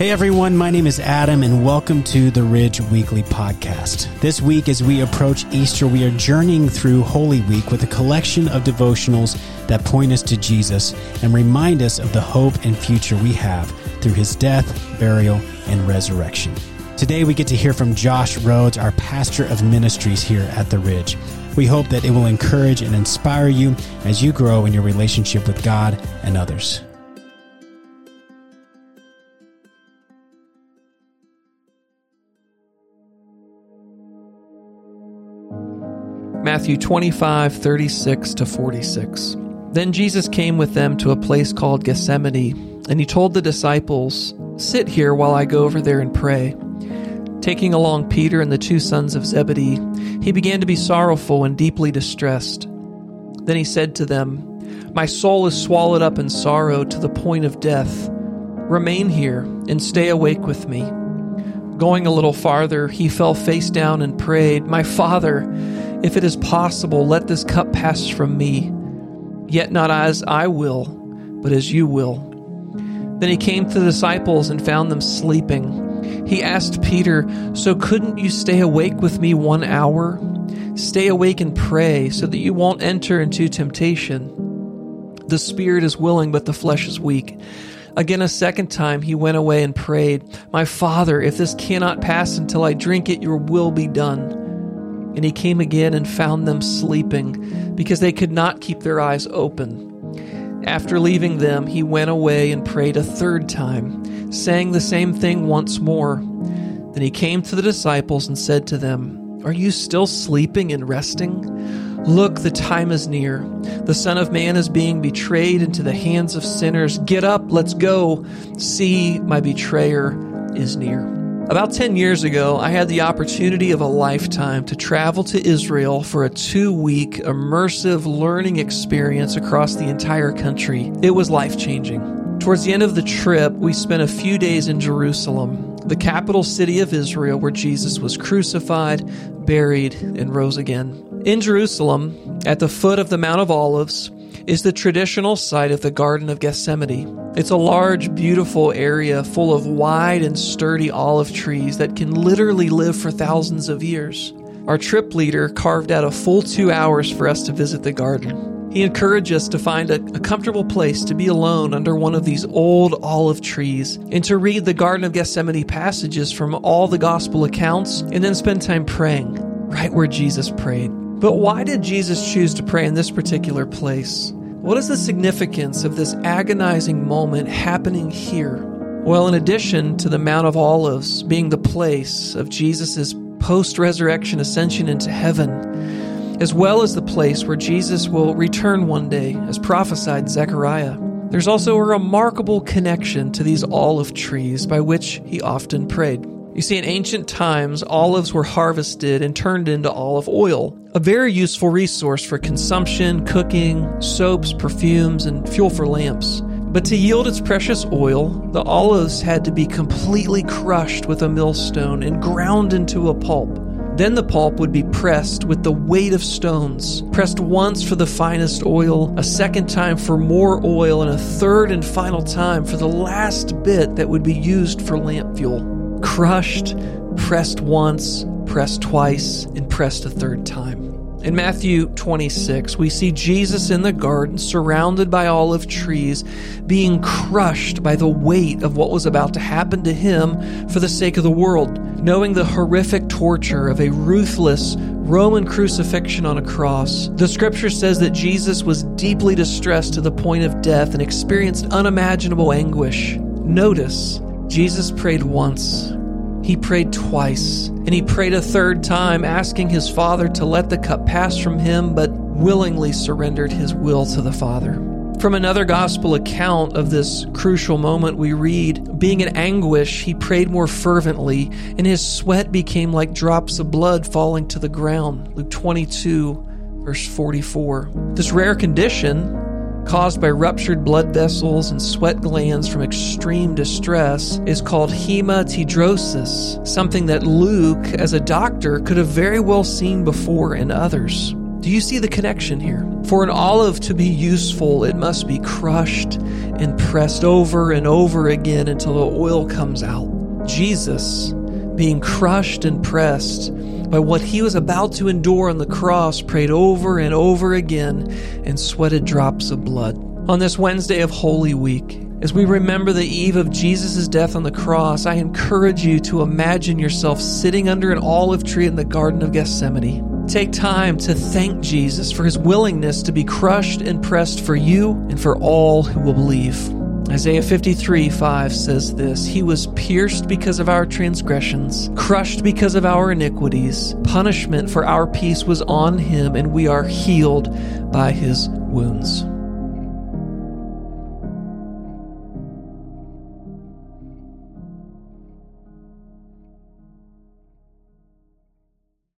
Hey everyone, my name is Adam, and welcome to the Ridge Weekly Podcast. This week, as we approach Easter, we are journeying through Holy Week with a collection of devotionals that point us to Jesus and remind us of the hope and future we have through his death, burial, and resurrection. Today, we get to hear from Josh Rhodes, our pastor of ministries here at the Ridge. We hope that it will encourage and inspire you as you grow in your relationship with God and others. Matthew 25, 36 to 46. Then Jesus came with them to a place called Gethsemane, and he told the disciples, Sit here while I go over there and pray. Taking along Peter and the two sons of Zebedee, he began to be sorrowful and deeply distressed. Then he said to them, My soul is swallowed up in sorrow to the point of death. Remain here and stay awake with me. Going a little farther, he fell face down and prayed, My Father, if it is possible, let this cup pass from me. Yet not as I will, but as you will. Then he came to the disciples and found them sleeping. He asked Peter, So couldn't you stay awake with me one hour? Stay awake and pray, so that you won't enter into temptation. The spirit is willing, but the flesh is weak. Again, a second time, he went away and prayed, My Father, if this cannot pass until I drink it, your will be done. And he came again and found them sleeping, because they could not keep their eyes open. After leaving them, he went away and prayed a third time, saying the same thing once more. Then he came to the disciples and said to them, Are you still sleeping and resting? Look, the time is near. The Son of Man is being betrayed into the hands of sinners. Get up, let's go. See, my betrayer is near. About 10 years ago, I had the opportunity of a lifetime to travel to Israel for a two week immersive learning experience across the entire country. It was life changing. Towards the end of the trip, we spent a few days in Jerusalem, the capital city of Israel where Jesus was crucified, buried, and rose again. In Jerusalem, at the foot of the Mount of Olives, is the traditional site of the Garden of Gethsemane. It's a large, beautiful area full of wide and sturdy olive trees that can literally live for thousands of years. Our trip leader carved out a full two hours for us to visit the garden. He encouraged us to find a, a, comfortable place to be alone under one of these old olive trees and to read the Garden of Gethsemane passages from all the gospel accounts and then spend time praying right where Jesus prayed. But why did Jesus choose to pray in this particular place? What is the significance of this agonizing moment happening here? Well, in addition to the Mount of Olives being the place of Jesus' post resurrection ascension into heaven, as well as the place where Jesus will return one day, as prophesied Zechariah, there's also a remarkable connection to these olive trees by which he often prayed. You see, in ancient times, olives were harvested and turned into olive oil, a very useful resource for consumption, cooking, soaps, perfumes, and fuel for lamps. But to yield its precious oil, the olives had to be completely crushed with a millstone and ground into a pulp. Then the pulp would be pressed with the weight of stones, pressed once for the finest oil, a second time for more oil, and a third and final time for the last bit that would be used for lamp fuel crushed, pressed once, pressed twice, and pressed a third time. In Matthew 26, we see Jesus in the garden surrounded by olive trees, being crushed by the weight of what was about to happen to him for the sake of the world, knowing the horrific torture of a ruthless Roman crucifixion on a cross. The scripture says that Jesus was deeply distressed to the point of death and experienced unimaginable anguish. Notice, Jesus prayed once, he prayed twice, and he prayed a third time, asking his Father to let the cup pass from him, but willingly surrendered his will to the Father. From another gospel account of this crucial moment, we read, Being in anguish, he prayed more fervently, and his sweat became like drops of blood falling to the ground. Luke 22, verse 44. This rare condition caused by ruptured blood vessels and sweat glands from extreme distress is called hematidrosis, something that Luke, as a doctor, could have very well seen before in others. Do you see the connection here? For an olive to be useful, it must be crushed and pressed over and over again until the oil comes out. Jesus, being crushed and pressed by what he was about to endure on the cross, prayed over and over again and sweated drops of blood. On this Wednesday of Holy Week, as we remember the eve of Jesus' death on the cross, I encourage you to imagine yourself sitting under an olive tree in the Garden of Gethsemane. Take time to thank Jesus for his willingness to be crushed and pressed for you and for all who will believe. Isaiah 53 5 says this He was pierced because of our transgressions, crushed because of our iniquities. Punishment for our peace was on him, and we are healed by his wounds.